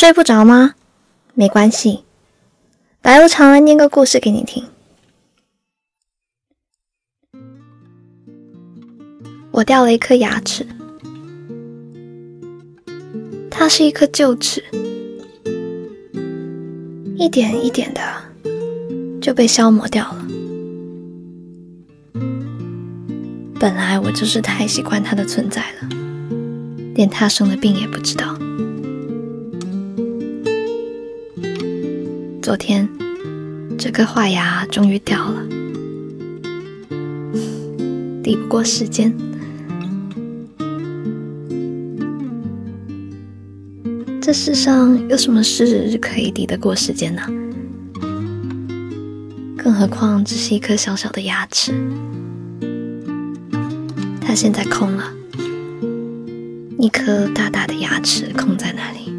睡不着吗？没关系，白无常来念个故事给你听。我掉了一颗牙齿，它是一颗旧齿，一点一点的就被消磨掉了。本来我就是太习惯它的存在了，连它生了病也不知道。昨天，这颗坏牙终于掉了，抵不过时间。这世上有什么事可以抵得过时间呢？更何况只是一颗小小的牙齿，它现在空了，一颗大大的牙齿空在那里，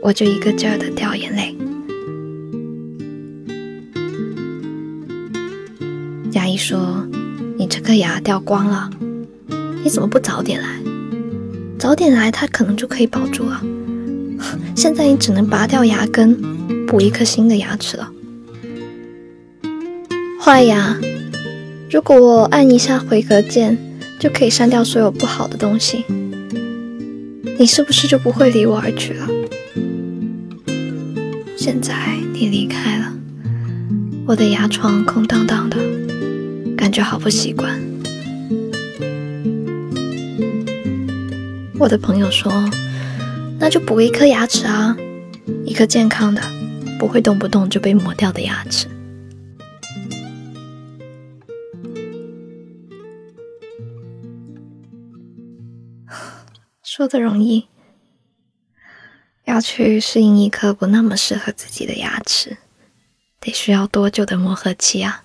我就一个劲儿的掉眼泪。颗牙掉光了，你怎么不早点来？”早点来，它可能就可以保住了。现在你只能拔掉牙根，补一颗新的牙齿了。坏牙，如果我按一下回合键，就可以删掉所有不好的东西，你是不是就不会离我而去了？现在你离开了，我的牙床空荡荡的，感觉好不习惯。我的朋友说：“那就补一颗牙齿啊，一颗健康的，不会动不动就被磨掉的牙齿。”说的容易，要去适应一颗不那么适合自己的牙齿，得需要多久的磨合期啊？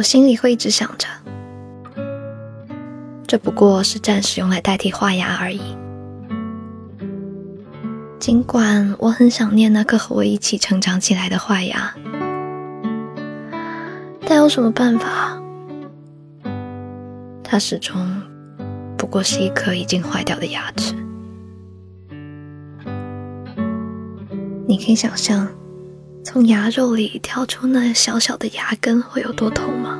我心里会一直想着，这不过是暂时用来代替画牙而已。尽管我很想念那颗和我一起成长起来的坏牙，但有什么办法？它始终不过是一颗已经坏掉的牙齿。你可以想象。从牙肉里挑出那小小的牙根会有多痛吗？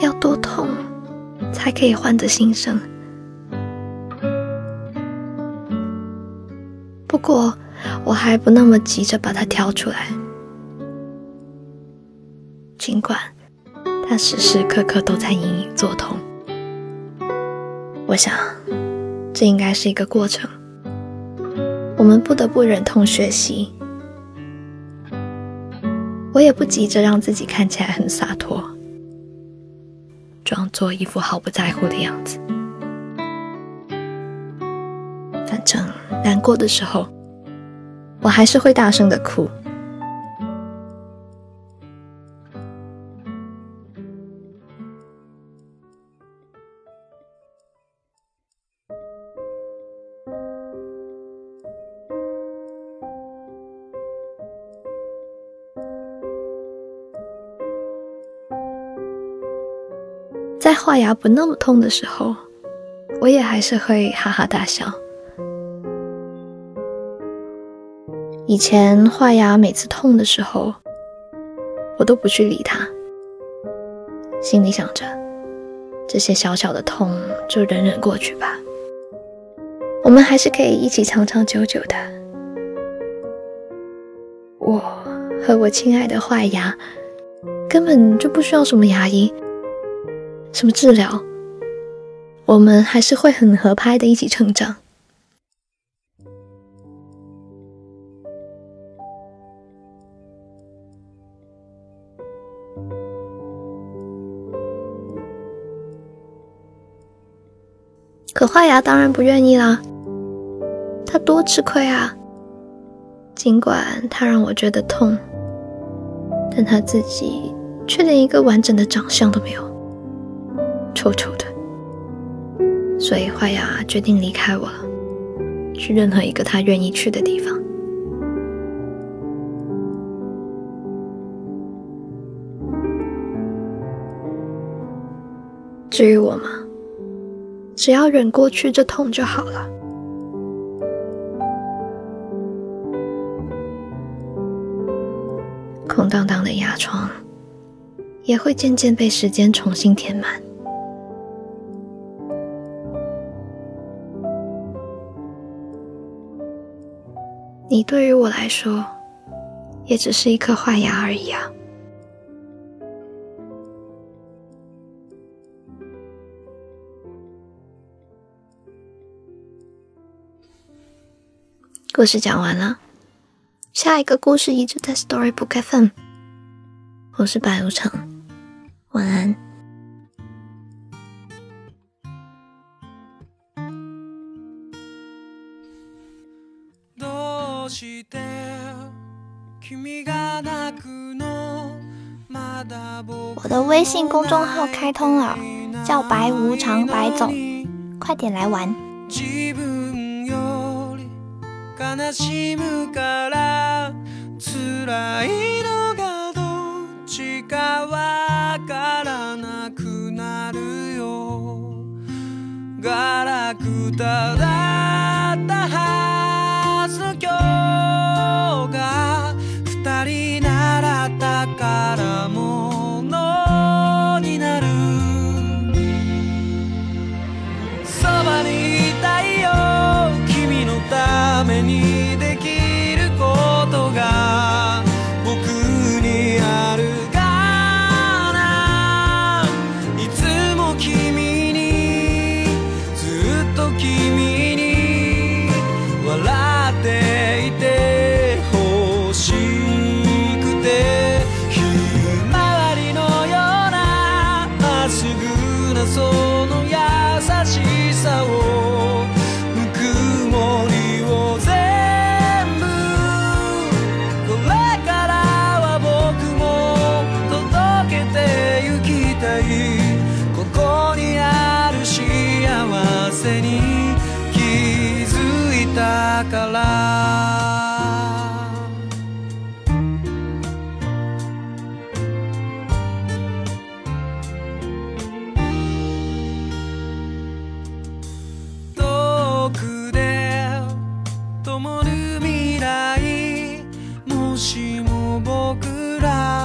要多痛才可以换得新生？不过我还不那么急着把它挑出来，尽管它时时刻刻都在隐隐作痛。我想，这应该是一个过程。我们不得不忍痛学习，我也不急着让自己看起来很洒脱，装作一副毫不在乎的样子。反正难过的时候，我还是会大声的哭。在画牙不那么痛的时候，我也还是会哈哈大笑。以前画牙每次痛的时候，我都不去理它，心里想着这些小小的痛就忍忍过去吧。我们还是可以一起长长久久的。我和我亲爱的坏牙根本就不需要什么牙医。什么治疗？我们还是会很合拍的，一起成长。可坏牙当然不愿意啦，他多吃亏啊！尽管他让我觉得痛，但他自己却连一个完整的长相都没有。臭臭的，所以坏牙决定离开我了，去任何一个他愿意去的地方。至于我嘛，只要忍过去这痛就好了。空荡荡的牙床，也会渐渐被时间重新填满。你对于我来说，也只是一颗坏牙而已啊。故事讲完了，下一个故事一直在 Storybook FM。我是白无常，晚安。我的微信公众号开通了，叫白无常白总，快点来玩。悲しむから辛いのがどっちかわからなくなるよガラクタだった その優しさをぬくもりを全部。これからは僕も届けてゆきたい。ここにある幸せに気づいたから。もしも僕ら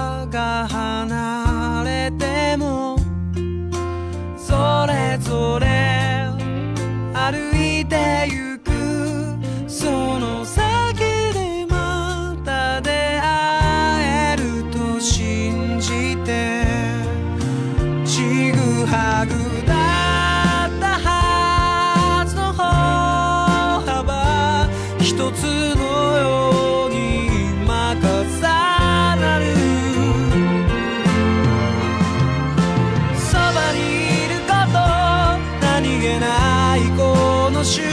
げないこの瞬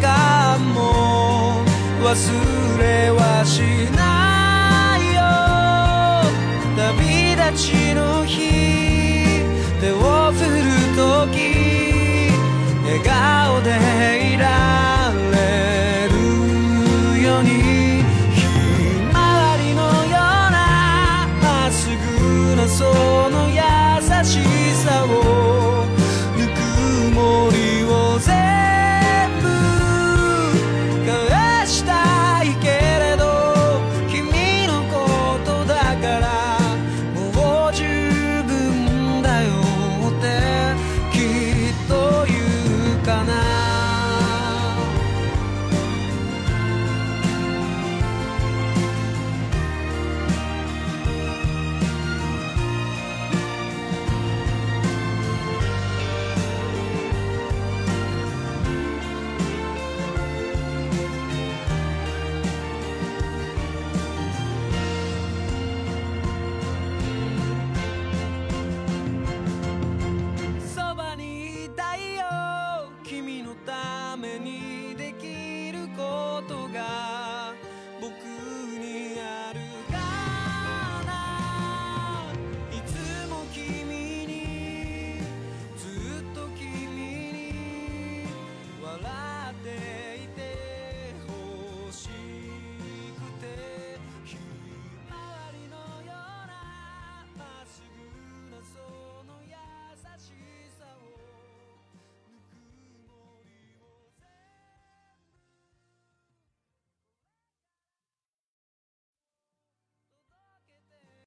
間も忘れはしないよ。旅立ちの日手を振るとき笑顔でいられためにできることが